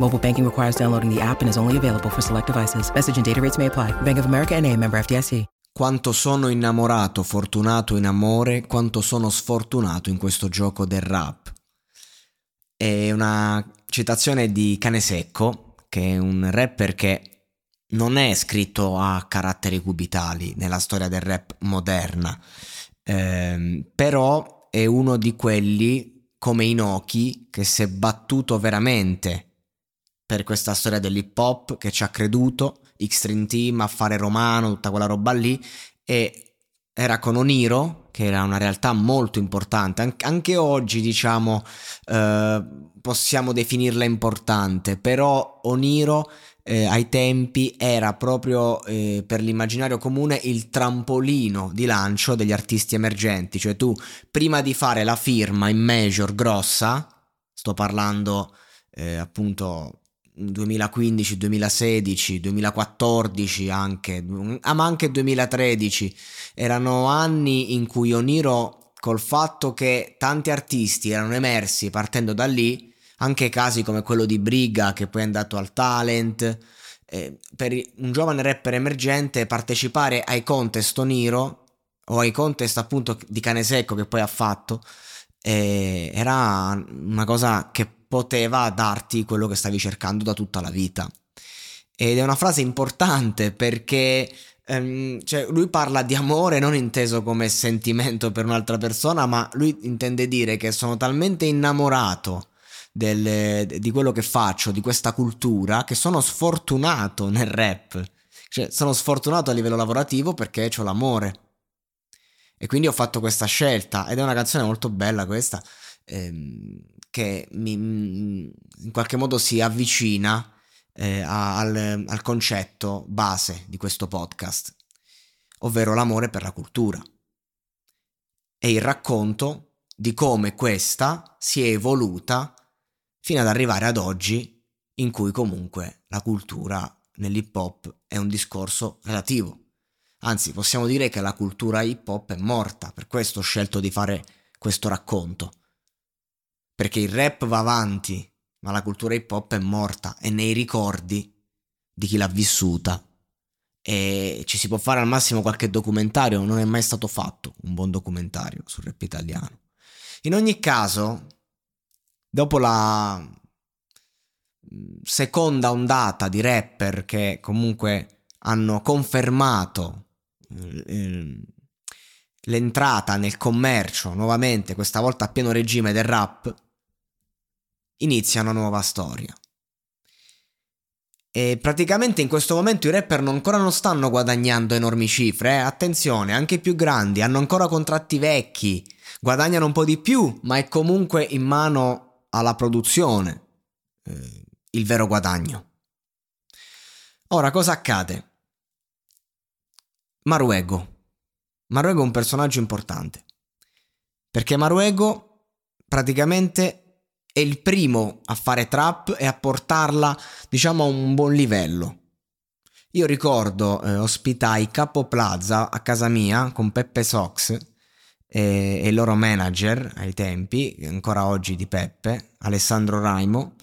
Mobile banking requires downloading the app and is only available for select devices. Message and data rates may apply. Bank of America and a member FDIC. Quanto sono innamorato, fortunato in amore, quanto sono sfortunato in questo gioco del rap. È una citazione di Cane Secco, che è un rapper che non è scritto a caratteri cubitali nella storia del rap moderna, ehm, però è uno di quelli come Inoki che si è battuto veramente per questa storia dell'hip hop, che ci ha creduto, X-Treme Team, Affare Romano, tutta quella roba lì, e era con Oniro, che era una realtà molto importante, An- anche oggi diciamo eh, possiamo definirla importante, però Oniro eh, ai tempi era proprio eh, per l'immaginario comune il trampolino di lancio degli artisti emergenti, cioè tu prima di fare la firma in major grossa, sto parlando eh, appunto 2015, 2016, 2014 anche, ah, ma anche 2013 erano anni in cui Oniro col fatto che tanti artisti erano emersi partendo da lì, anche casi come quello di Briga che poi è andato al talent, eh, per un giovane rapper emergente partecipare ai contest Oniro o ai contest appunto di Cane Secco che poi ha fatto eh, era una cosa che poteva darti quello che stavi cercando da tutta la vita. Ed è una frase importante perché um, cioè, lui parla di amore non inteso come sentimento per un'altra persona, ma lui intende dire che sono talmente innamorato del, di quello che faccio, di questa cultura, che sono sfortunato nel rap. Cioè, sono sfortunato a livello lavorativo perché ho l'amore. E quindi ho fatto questa scelta ed è una canzone molto bella questa ehm, che mi, in qualche modo si avvicina eh, al, al concetto base di questo podcast, ovvero l'amore per la cultura e il racconto di come questa si è evoluta fino ad arrivare ad oggi in cui comunque la cultura nell'hip hop è un discorso relativo. Anzi, possiamo dire che la cultura hip hop è morta, per questo ho scelto di fare questo racconto. Perché il rap va avanti, ma la cultura hip hop è morta e nei ricordi di chi l'ha vissuta. E ci si può fare al massimo qualche documentario, non è mai stato fatto un buon documentario sul rap italiano. In ogni caso, dopo la mm, seconda ondata di rapper che comunque hanno confermato eh, l'entrata nel commercio nuovamente, questa volta a pieno regime del rap, inizia una nuova storia. E praticamente in questo momento i rapper non ancora non stanno guadagnando enormi cifre, eh? attenzione, anche i più grandi hanno ancora contratti vecchi, guadagnano un po' di più, ma è comunque in mano alla produzione eh, il vero guadagno. Ora cosa accade? Maruego. Maruego è un personaggio importante, perché Maruego praticamente è il primo a fare trap e a portarla, diciamo, a un buon livello. Io ricordo, eh, ospitai Capo Plaza a casa mia con Peppe Sox e, e il loro manager ai tempi, ancora oggi di Peppe, Alessandro Raimo,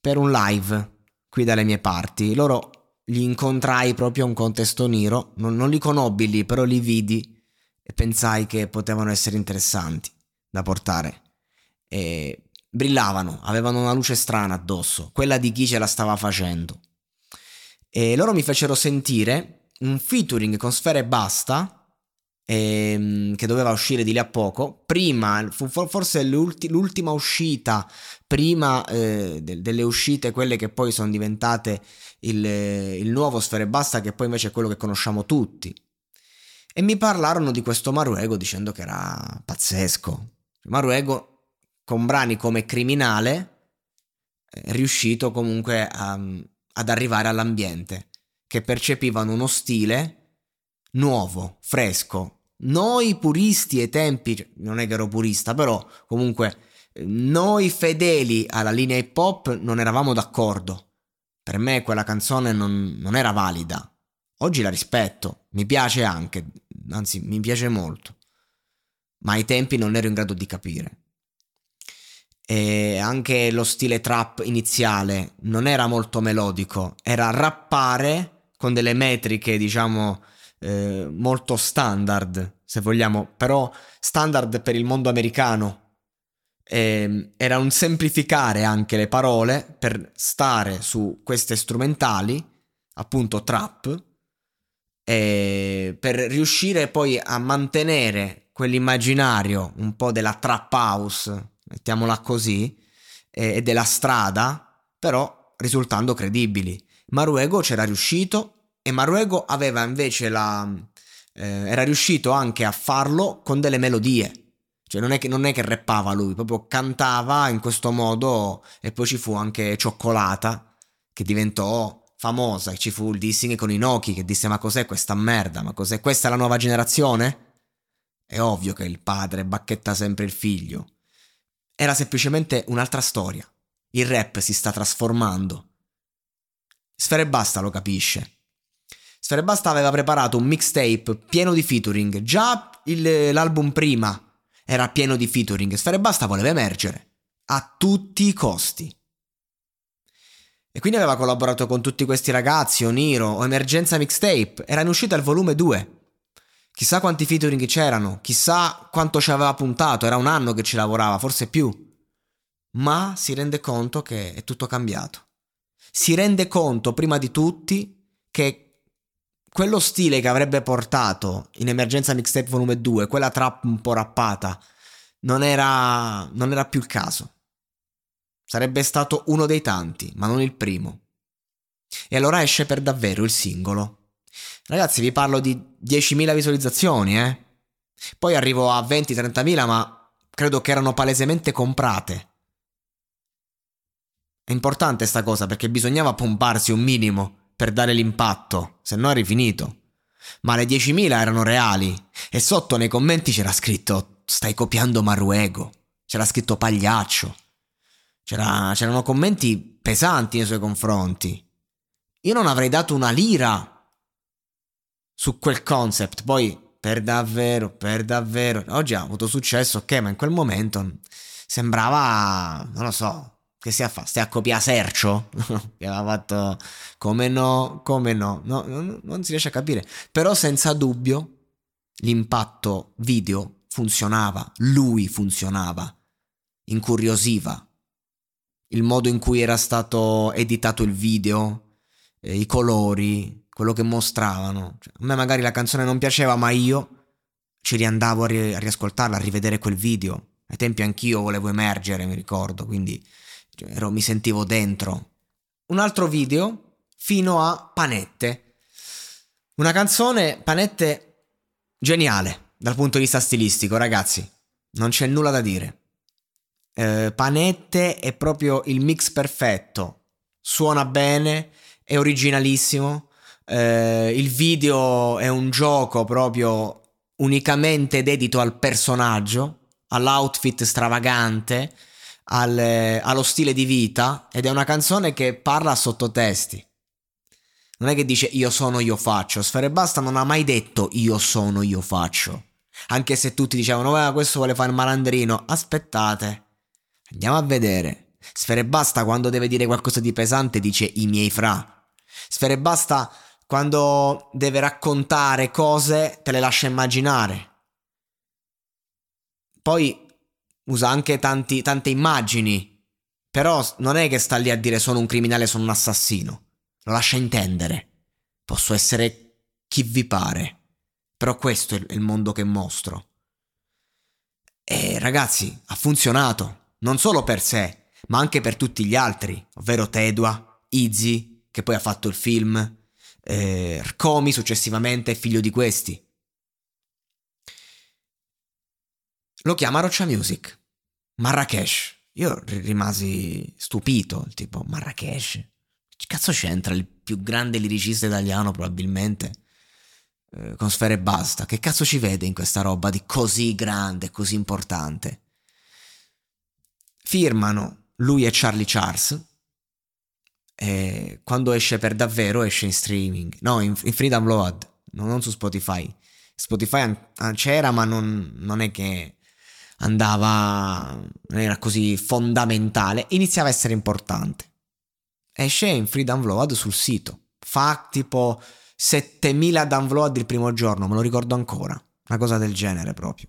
per un live qui dalle mie parti. Loro li incontrai proprio a un contesto nero, non, non li conobbi lì, però li vidi e pensai che potevano essere interessanti da portare. E brillavano, avevano una luce strana addosso, quella di chi ce la stava facendo. E loro mi fecero sentire un featuring con Sfere Basta ehm, che doveva uscire di lì a poco. Prima, fu forse l'ultima uscita, prima eh, de- delle uscite, quelle che poi sono diventate il, il nuovo Sfere Basta, che poi invece è quello che conosciamo tutti. E mi parlarono di questo Maruego dicendo che era pazzesco. Maruego con brani come Criminale è riuscito comunque a, ad arrivare all'ambiente, che percepivano uno stile nuovo, fresco. Noi puristi ai tempi, non è che ero purista, però comunque noi fedeli alla linea hip hop non eravamo d'accordo. Per me quella canzone non, non era valida. Oggi la rispetto, mi piace anche, anzi mi piace molto. Ma ai tempi non ero in grado di capire. E anche lo stile trap iniziale non era molto melodico, era rappare con delle metriche, diciamo, eh, molto standard, se vogliamo, però standard per il mondo americano. Eh, era un semplificare anche le parole per stare su queste strumentali, appunto trap, e per riuscire poi a mantenere quell'immaginario un po' della trap house, mettiamola così, e, e della strada, però risultando credibili. Maruego c'era riuscito e Maruego aveva invece la... Eh, era riuscito anche a farlo con delle melodie. Cioè non è, che, non è che rappava lui, proprio cantava in questo modo e poi ci fu anche Cioccolata che diventò famosa, ci fu il dissing con Inoki che disse ma cos'è questa merda, ma cos'è questa la nuova generazione? È ovvio che il padre bacchetta sempre il figlio. Era semplicemente un'altra storia. Il rap si sta trasformando. Sfere Basta lo capisce. Sfere Basta aveva preparato un mixtape pieno di featuring. Già il, l'album prima era pieno di featuring. Sfere Basta voleva emergere a tutti i costi. E quindi aveva collaborato con tutti questi ragazzi, Oniro Emergenza Mixtape. Era in uscita il volume 2. Chissà quanti featuring c'erano, chissà quanto ci aveva puntato, era un anno che ci lavorava, forse più. Ma si rende conto che è tutto cambiato. Si rende conto, prima di tutti, che quello stile che avrebbe portato in Emergenza Mixtape Volume 2, quella trap un po' rappata, non era, non era più il caso. Sarebbe stato uno dei tanti, ma non il primo. E allora esce per davvero il singolo. Ragazzi, vi parlo di 10.000 visualizzazioni, eh? Poi arrivo a 20-30.000, ma credo che erano palesemente comprate. È importante sta cosa perché bisognava pomparsi un minimo per dare l'impatto, se no eri finito. Ma le 10.000 erano reali e sotto nei commenti c'era scritto stai copiando Maruego, c'era scritto pagliaccio. C'era, c'erano commenti pesanti nei suoi confronti. Io non avrei dato una lira su quel concept, poi per davvero, per davvero. Oggi ha avuto successo, ok, ma in quel momento sembrava, non lo so, che stia a fare? Stai a copiare Sercio? che aveva fatto come no, come no. no non, non si riesce a capire. Però senza dubbio l'impatto video funzionava, lui funzionava, incuriosiva. Il modo in cui era stato editato il video, eh, i colori, quello che mostravano. Cioè, a me magari la canzone non piaceva, ma io ci riandavo a, ri- a riascoltarla, a rivedere quel video. Ai tempi anch'io volevo emergere, mi ricordo, quindi cioè, ero, mi sentivo dentro. Un altro video fino a Panette. Una canzone, Panette, geniale dal punto di vista stilistico, ragazzi. Non c'è nulla da dire. Eh, Panette è proprio il mix perfetto. Suona bene, è originalissimo. Eh, il video è un gioco proprio unicamente dedito al personaggio, all'outfit stravagante al, allo stile di vita ed è una canzone che parla a sottotesti. Non è che dice io sono, io faccio. Sfere Basta non ha mai detto io sono, io faccio. Anche se tutti dicevano, eh, questo vuole fare il malandrino. Aspettate, andiamo a vedere. Sfere Basta quando deve dire qualcosa di pesante dice i miei fra. Sfere Basta quando deve raccontare cose te le lascia immaginare. Poi usa anche tanti, tante immagini, però non è che sta lì a dire sono un criminale, sono un assassino. Lo lascia intendere. Posso essere chi vi pare. Però questo è il mondo che mostro. E ragazzi, ha funzionato, non solo per sé, ma anche per tutti gli altri, ovvero Tedua, Izzy, che poi ha fatto il film, eh, Rkomi successivamente, figlio di questi. Lo chiama Roccia Music, Marrakesh. Io rimasi stupito, tipo Marrakesh. Che cazzo c'entra il più grande liricista italiano probabilmente? Eh, con Sfere Basta. Che cazzo ci vede in questa roba di così grande, così importante? Firmano lui e Charlie Charles. E quando esce per davvero esce in streaming. No, in, in Free Download, non su Spotify. Spotify c'era, ma non, non è che andava, non era così fondamentale, iniziava a essere importante. Esce in free download sul sito, fa tipo 7000 download il primo giorno, me lo ricordo ancora, una cosa del genere proprio.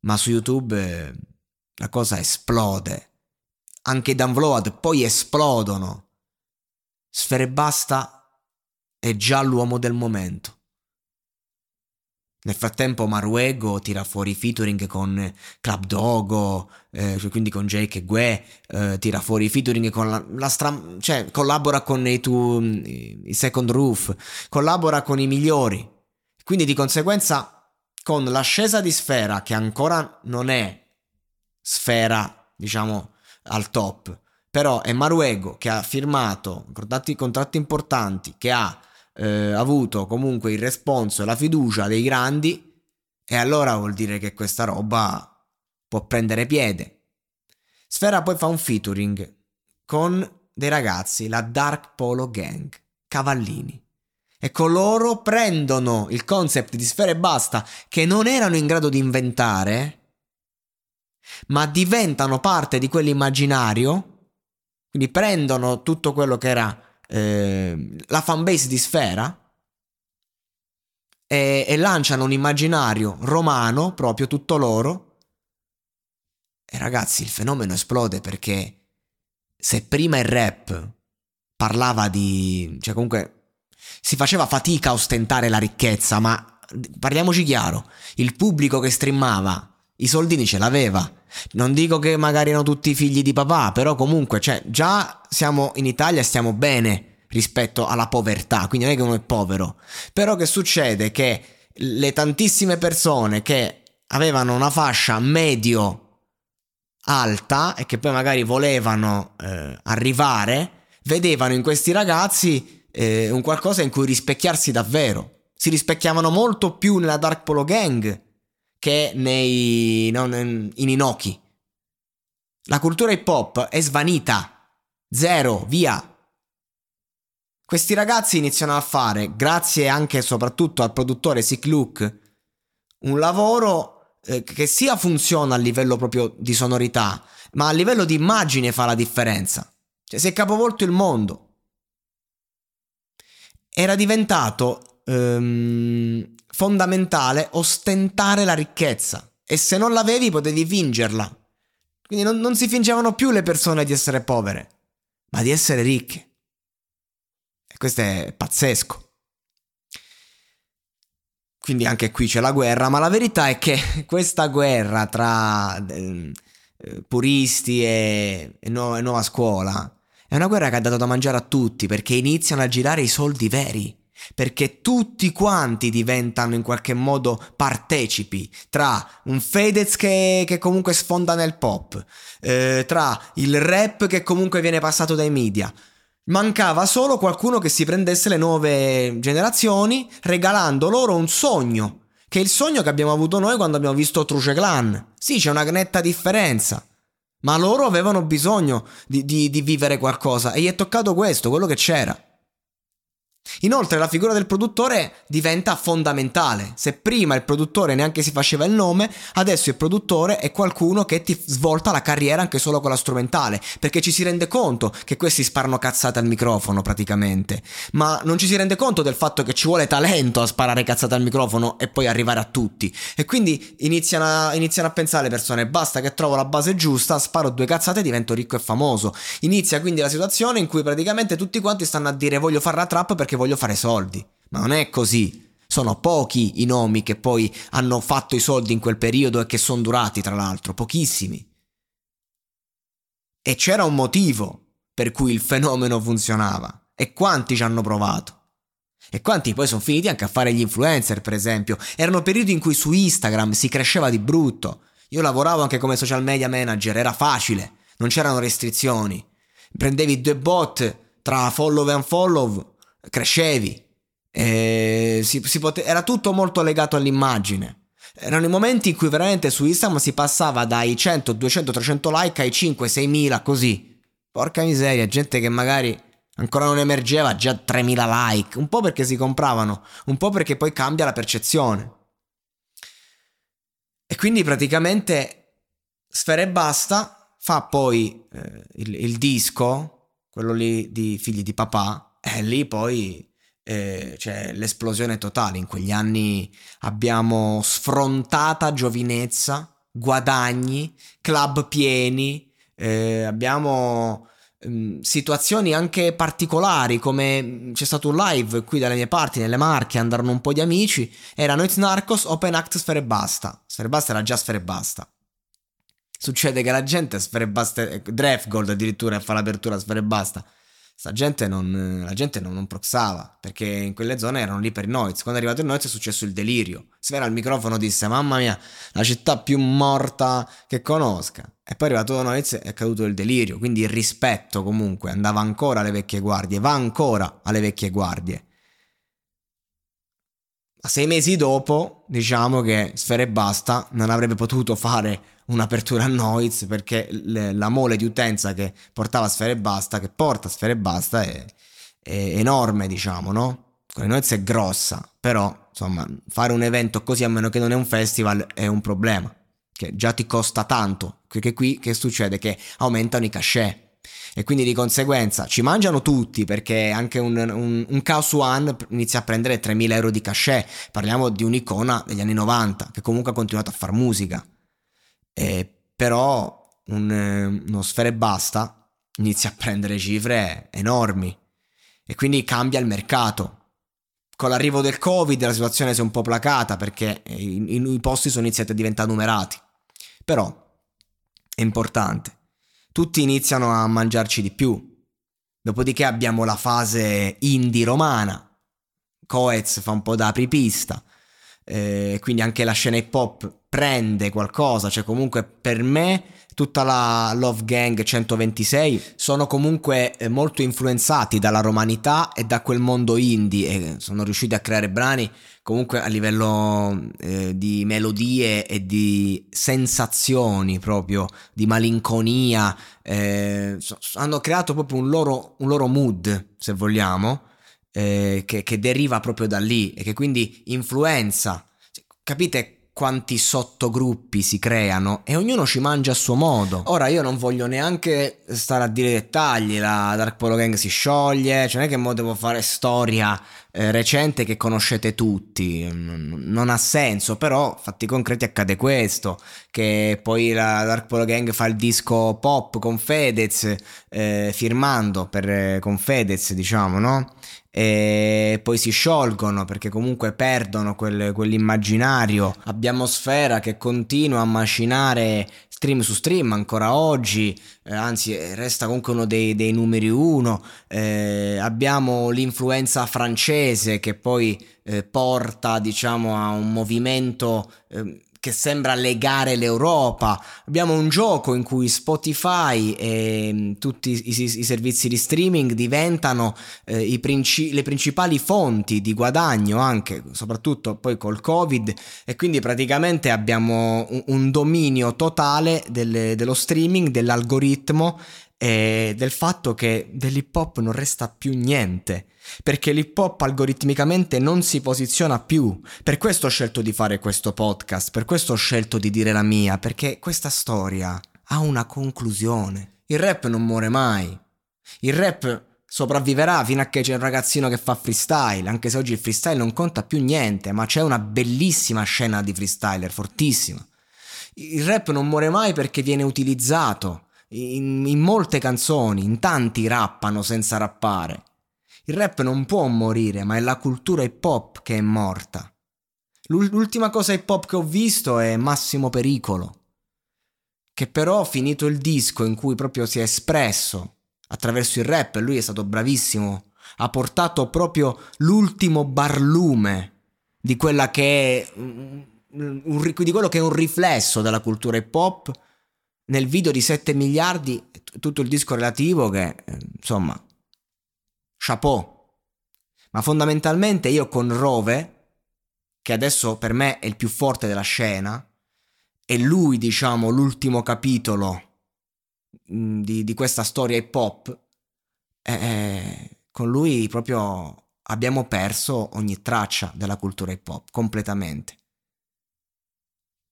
Ma su YouTube eh, la cosa esplode. Anche i download poi esplodono. Sfere Basta è già l'uomo del momento. Nel frattempo Maruego tira fuori featuring con Club Dogo, eh, cioè quindi con Jake e Gue, eh, tira fuori featuring con la, la stra- cioè collabora con i, tu, i Second Roof, collabora con i migliori. Quindi di conseguenza con l'ascesa di Sfera, che ancora non è Sfera, diciamo, al top, però è Maruego che ha firmato contratti, contratti importanti, che ha eh, avuto comunque il responso e la fiducia dei grandi, e allora vuol dire che questa roba può prendere piede. Sfera poi fa un featuring con dei ragazzi, la Dark Polo Gang, Cavallini. E coloro prendono il concept di Sfera e Basta che non erano in grado di inventare, ma diventano parte di quell'immaginario, quindi prendono tutto quello che era eh, la fanbase di Sfera e, e lanciano un immaginario romano, proprio tutto loro. E ragazzi, il fenomeno esplode perché se prima il rap parlava di... cioè comunque si faceva fatica a ostentare la ricchezza, ma parliamoci chiaro, il pubblico che streamava i soldini ce l'aveva. Non dico che magari erano tutti figli di papà, però comunque, cioè, già siamo in Italia e stiamo bene rispetto alla povertà, quindi non è che uno è povero. Però che succede? Che le tantissime persone che avevano una fascia medio alta e che poi magari volevano eh, arrivare, vedevano in questi ragazzi eh, un qualcosa in cui rispecchiarsi davvero. Si rispecchiavano molto più nella Dark Polo Gang che nei, non, in Inoki. La cultura hip hop è svanita. Zero, via. Questi ragazzi iniziano a fare, grazie anche e soprattutto al produttore Sick Luke, un lavoro eh, che sia funziona a livello proprio di sonorità, ma a livello di immagine fa la differenza. Cioè si è capovolto il mondo. Era diventato ehm, fondamentale ostentare la ricchezza e se non l'avevi potevi fingerla. Quindi non, non si fingevano più le persone di essere povere, ma di essere ricche. E questo è pazzesco. Quindi anche qui c'è la guerra, ma la verità è che questa guerra tra eh, puristi e, nu- e nuova scuola è una guerra che ha dato da mangiare a tutti perché iniziano a girare i soldi veri perché tutti quanti diventano in qualche modo partecipi tra un Fedez che, che comunque sfonda nel pop, eh, tra il rap che comunque viene passato dai media. Mancava solo qualcuno che si prendesse le nuove generazioni regalando loro un sogno, che è il sogno che abbiamo avuto noi quando abbiamo visto Truce Clan. Sì, c'è una netta differenza. Ma loro avevano bisogno di, di, di vivere qualcosa e gli è toccato questo, quello che c'era. Inoltre la figura del produttore diventa fondamentale. Se prima il produttore neanche si faceva il nome, adesso il produttore è qualcuno che ti svolta la carriera anche solo con la strumentale, perché ci si rende conto che questi sparano cazzate al microfono praticamente, ma non ci si rende conto del fatto che ci vuole talento a sparare cazzate al microfono e poi arrivare a tutti. E quindi iniziano a, iniziano a pensare le persone, basta che trovo la base giusta, sparo due cazzate e divento ricco e famoso. Inizia quindi la situazione in cui praticamente tutti quanti stanno a dire voglio fare la trap perché voglio fare soldi. Ma non è così. Sono pochi i nomi che poi hanno fatto i soldi in quel periodo e che sono durati, tra l'altro, pochissimi. E c'era un motivo per cui il fenomeno funzionava. E quanti ci hanno provato? E quanti poi sono finiti anche a fare gli influencer, per esempio. Erano periodi in cui su Instagram si cresceva di brutto. Io lavoravo anche come social media manager, era facile, non c'erano restrizioni. Prendevi due bot tra follow e unfollow crescevi, si, si pote- era tutto molto legato all'immagine. Erano i momenti in cui veramente su Instagram si passava dai 100, 200, 300 like ai 5, 6 mila così. Porca miseria, gente che magari ancora non emergeva, già 3000 like, un po' perché si compravano, un po' perché poi cambia la percezione. E quindi praticamente Sfera e Basta fa poi eh, il, il disco, quello lì di Figli di Papà, e lì poi eh, c'è l'esplosione totale. In quegli anni abbiamo sfrontata giovinezza, guadagni, club pieni, eh, abbiamo ehm, situazioni anche particolari come mm, c'è stato un live qui dalle mie parti nelle Marche andarono un po' di amici era Noiz Narcos Open Act Sfere Basta. Sfere Basta era già Sfere Basta. Succede che la gente Sfere Basta eh, Draft Gold addirittura fa l'apertura Sfere Basta Sta gente non, la gente non, non, proxava perché in quelle zone erano lì per Noiz. Quando è arrivato il Noiz è successo il delirio. Sfera al microfono disse: Mamma mia, la città più morta che conosca. E poi è arrivato Noiz e è caduto il delirio. Quindi il rispetto comunque andava ancora alle vecchie guardie, va ancora alle vecchie guardie. Ma sei mesi dopo, diciamo che Sfera e Basta non avrebbe potuto fare un'apertura a Noiz perché le, la mole di utenza che portava Sfere Basta, che porta Sfere Basta è, è enorme, diciamo, no? Con Noiz è grossa, però insomma fare un evento così a meno che non è un festival è un problema, che già ti costa tanto, perché qui che succede? Che aumentano i cachet e quindi di conseguenza ci mangiano tutti perché anche un, un, un Chaos One inizia a prendere 3.000 euro di cachet, parliamo di un'icona degli anni 90 che comunque ha continuato a fare musica eh, però un, uno sfera e basta inizia a prendere cifre enormi e quindi cambia il mercato. Con l'arrivo del Covid la situazione si è un po' placata perché i, i posti sono iniziati a diventare numerati. Però è importante. Tutti iniziano a mangiarci di più. Dopodiché abbiamo la fase indie romana. Coez fa un po' da apripista. Eh, quindi anche la scena hip hop prende qualcosa, cioè comunque per me tutta la Love Gang 126 sono comunque eh, molto influenzati dalla romanità e da quel mondo indie e sono riusciti a creare brani comunque a livello eh, di melodie e di sensazioni proprio di malinconia eh, hanno creato proprio un loro, un loro mood se vogliamo eh, che, che deriva proprio da lì e che quindi influenza capite quanti sottogruppi si creano e ognuno ci mangia a suo modo. Ora io non voglio neanche stare a dire dettagli, la Dark Polo Gang si scioglie, cioè non è che mo devo fare storia eh, recente che conoscete tutti, non ha senso, però fatti concreti accade questo, che poi la Dark Polo Gang fa il disco pop con Fedez, eh, firmando per, con Fedez diciamo, no? e poi si sciolgono perché comunque perdono quel, quell'immaginario. Abbiamo Sfera che continua a macinare stream su stream ancora oggi, eh, anzi eh, resta comunque uno dei, dei numeri uno. Eh, abbiamo l'influenza francese che poi eh, porta diciamo a un movimento ehm, che sembra legare l'Europa. Abbiamo un gioco in cui Spotify e mm, tutti i, i, i servizi di streaming diventano eh, princi- le principali fonti di guadagno anche, soprattutto poi col Covid e quindi praticamente abbiamo un, un dominio totale delle, dello streaming, dell'algoritmo e del fatto che dell'hip hop non resta più niente, perché l'hip hop algoritmicamente non si posiziona più. Per questo ho scelto di fare questo podcast, per questo ho scelto di dire la mia, perché questa storia ha una conclusione. Il rap non muore mai. Il rap sopravviverà fino a che c'è un ragazzino che fa freestyle, anche se oggi il freestyle non conta più niente, ma c'è una bellissima scena di freestyler, fortissima. Il rap non muore mai perché viene utilizzato in, in molte canzoni, in tanti rappano senza rappare. Il rap non può morire, ma è la cultura hip hop che è morta. L'ultima cosa hip hop che ho visto è Massimo Pericolo, che però finito il disco in cui proprio si è espresso attraverso il rap, lui è stato bravissimo, ha portato proprio l'ultimo barlume di quella che è un, un, di quello che è un riflesso della cultura hip hop nel video di 7 miliardi tutto il disco relativo che insomma chapeau ma fondamentalmente io con Rove che adesso per me è il più forte della scena e lui diciamo l'ultimo capitolo Mm, di, di questa storia hip hop, eh, con lui proprio abbiamo perso ogni traccia della cultura hip hop, completamente.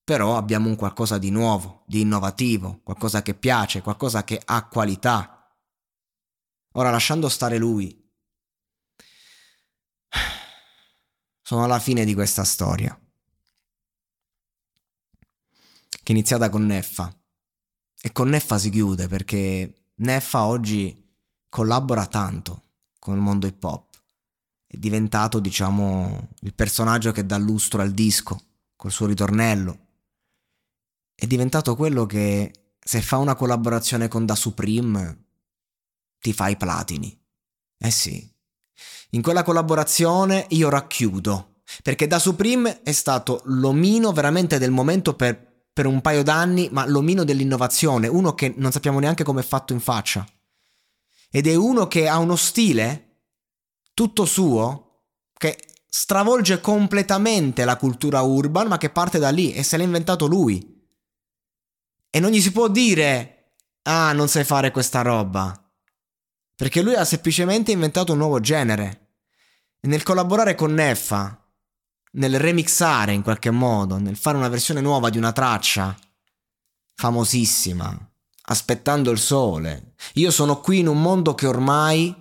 Però abbiamo un qualcosa di nuovo, di innovativo, qualcosa che piace, qualcosa che ha qualità. Ora lasciando stare lui, sono alla fine di questa storia, che è iniziata con Neffa. E con Neffa si chiude perché Neffa oggi collabora tanto con il mondo hip hop. È diventato, diciamo, il personaggio che dà lustro al disco col suo ritornello. È diventato quello che se fa una collaborazione con Da Supreme ti fa i platini. Eh sì. In quella collaborazione io racchiudo, perché Da Supreme è stato l'omino veramente del momento per per un paio d'anni, ma l'omino dell'innovazione, uno che non sappiamo neanche come è fatto in faccia. Ed è uno che ha uno stile tutto suo, che stravolge completamente la cultura urban, ma che parte da lì e se l'ha inventato lui. E non gli si può dire, ah, non sai fare questa roba. Perché lui ha semplicemente inventato un nuovo genere. E nel collaborare con Neffa, nel remixare in qualche modo, nel fare una versione nuova di una traccia famosissima, aspettando il sole. Io sono qui in un mondo che ormai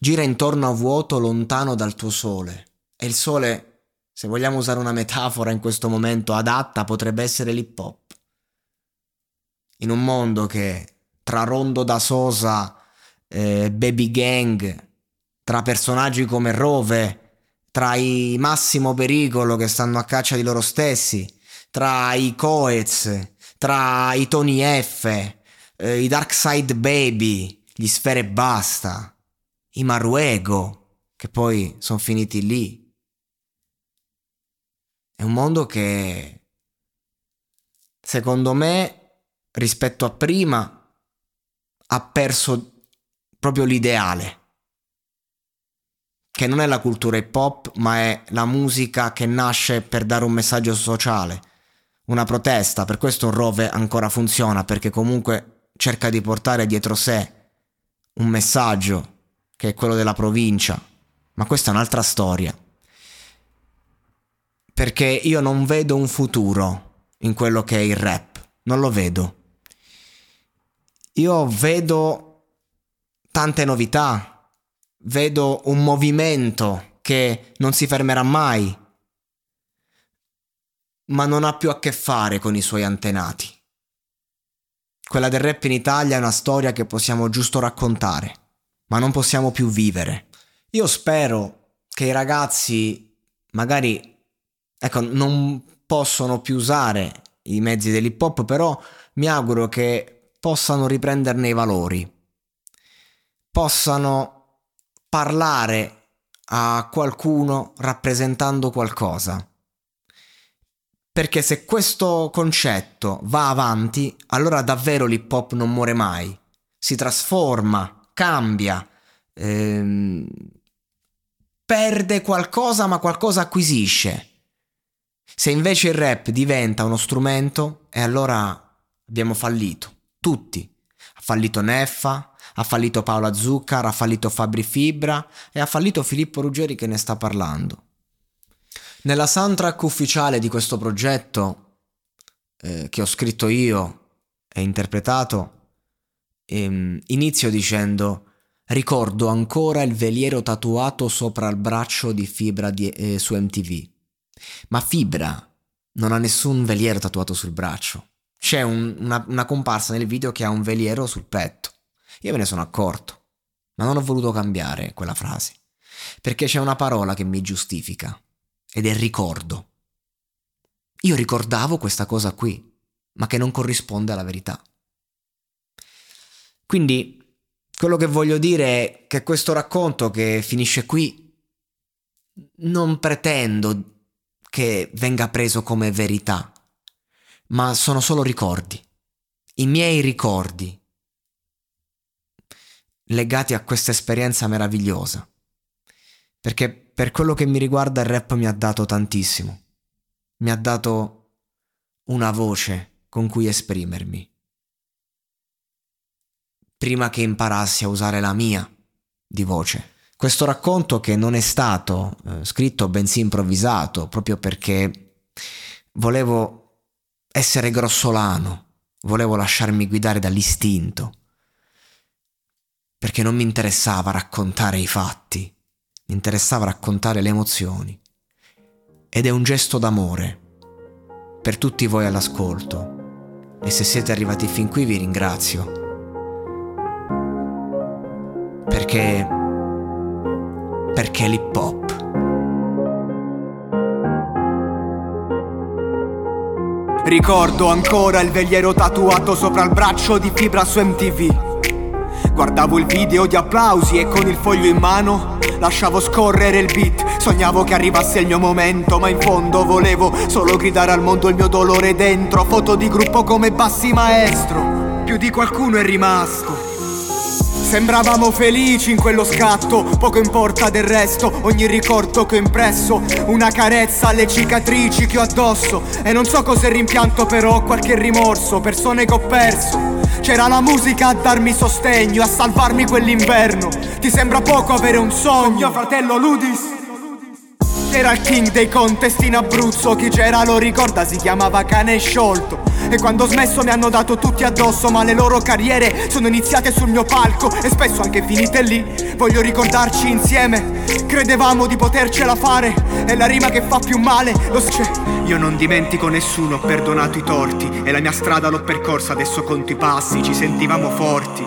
gira intorno a vuoto lontano dal tuo sole. E il sole, se vogliamo usare una metafora in questo momento adatta, potrebbe essere l'hip hop. In un mondo che tra Rondo da Sosa, eh, Baby Gang, tra personaggi come Rove, tra i massimo pericolo che stanno a caccia di loro stessi, tra i Coez, tra i Tony F, eh, i Dark Side Baby, gli Sfere Basta, i Maruego, che poi sono finiti lì. È un mondo che, secondo me, rispetto a prima, ha perso proprio l'ideale che non è la cultura hip hop, ma è la musica che nasce per dare un messaggio sociale, una protesta. Per questo Rove ancora funziona, perché comunque cerca di portare dietro sé un messaggio che è quello della provincia. Ma questa è un'altra storia. Perché io non vedo un futuro in quello che è il rap, non lo vedo. Io vedo tante novità, vedo un movimento che non si fermerà mai, ma non ha più a che fare con i suoi antenati. Quella del rap in Italia è una storia che possiamo giusto raccontare, ma non possiamo più vivere. Io spero che i ragazzi magari ecco, non possono più usare i mezzi dell'hip hop, però mi auguro che possano riprenderne i valori, possano parlare a qualcuno rappresentando qualcosa. Perché se questo concetto va avanti, allora davvero l'hip hop non muore mai, si trasforma, cambia, ehm, perde qualcosa ma qualcosa acquisisce. Se invece il rap diventa uno strumento, e allora abbiamo fallito, tutti. fallito Neffa, ha fallito Paola Zuccar, ha fallito Fabri Fibra e ha fallito Filippo Ruggeri che ne sta parlando. Nella soundtrack ufficiale di questo progetto, eh, che ho scritto io e interpretato, ehm, inizio dicendo ricordo ancora il veliero tatuato sopra il braccio di Fibra di, eh, su MTV. Ma Fibra non ha nessun veliero tatuato sul braccio. C'è un, una, una comparsa nel video che ha un veliero sul petto. Io me ne sono accorto, ma non ho voluto cambiare quella frase, perché c'è una parola che mi giustifica, ed è ricordo. Io ricordavo questa cosa qui, ma che non corrisponde alla verità. Quindi quello che voglio dire è che questo racconto che finisce qui non pretendo che venga preso come verità, ma sono solo ricordi, i miei ricordi legati a questa esperienza meravigliosa. Perché per quello che mi riguarda il rap mi ha dato tantissimo, mi ha dato una voce con cui esprimermi prima che imparassi a usare la mia di voce. Questo racconto che non è stato eh, scritto bensì improvvisato, proprio perché volevo essere grossolano, volevo lasciarmi guidare dall'istinto, perché non mi interessava raccontare i fatti, mi interessava raccontare le emozioni. Ed è un gesto d'amore per tutti voi all'ascolto. E se siete arrivati fin qui vi ringrazio perché... perché l'hip hop. Ricordo ancora il veliero tatuato sopra il braccio di fibra su MTV. Guardavo il video di applausi e con il foglio in mano lasciavo scorrere il beat. Sognavo che arrivasse il mio momento, ma in fondo volevo solo gridare al mondo il mio dolore dentro. Foto di gruppo come Bassi Maestro. Più di qualcuno è rimasto. Sembravamo felici in quello scatto, poco importa del resto, ogni ricordo che ho impresso, una carezza alle cicatrici che ho addosso. E non so cos'è rimpianto, però qualche rimorso, persone che ho perso. C'era la musica a darmi sostegno, a salvarmi quell'inverno. Ti sembra poco avere un sogno, fratello Ludis? Era il king dei contest in Abruzzo. Chi c'era lo ricorda, si chiamava cane sciolto. E quando ho smesso mi hanno dato tutti addosso Ma le loro carriere sono iniziate sul mio palco. E spesso anche finite lì Voglio ricordarci insieme. Credevamo di potercela fare È la rima che fa più male. Lo c'è Io non dimentico nessuno, ho perdonato i torti. E la mia strada l'ho percorsa, adesso conto i passi Ci sentivamo forti.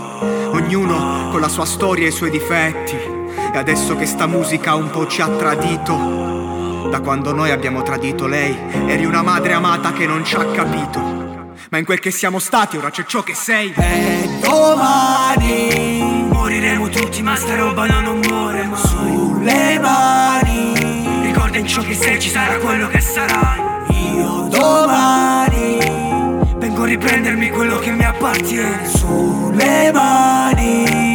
Ognuno con la sua storia e i suoi difetti E adesso che sta musica un po' ci ha tradito da quando noi abbiamo tradito lei, eri una madre amata che non ci ha capito. Ma in quel che siamo stati ora c'è ciò che sei. E domani moriremo tutti, ma sta roba no, non muore mai. Sulle mani, ricorda in ciò che sei, ci sarà quello che sarai. Io domani vengo a riprendermi quello che mi appartiene. Sulle mani,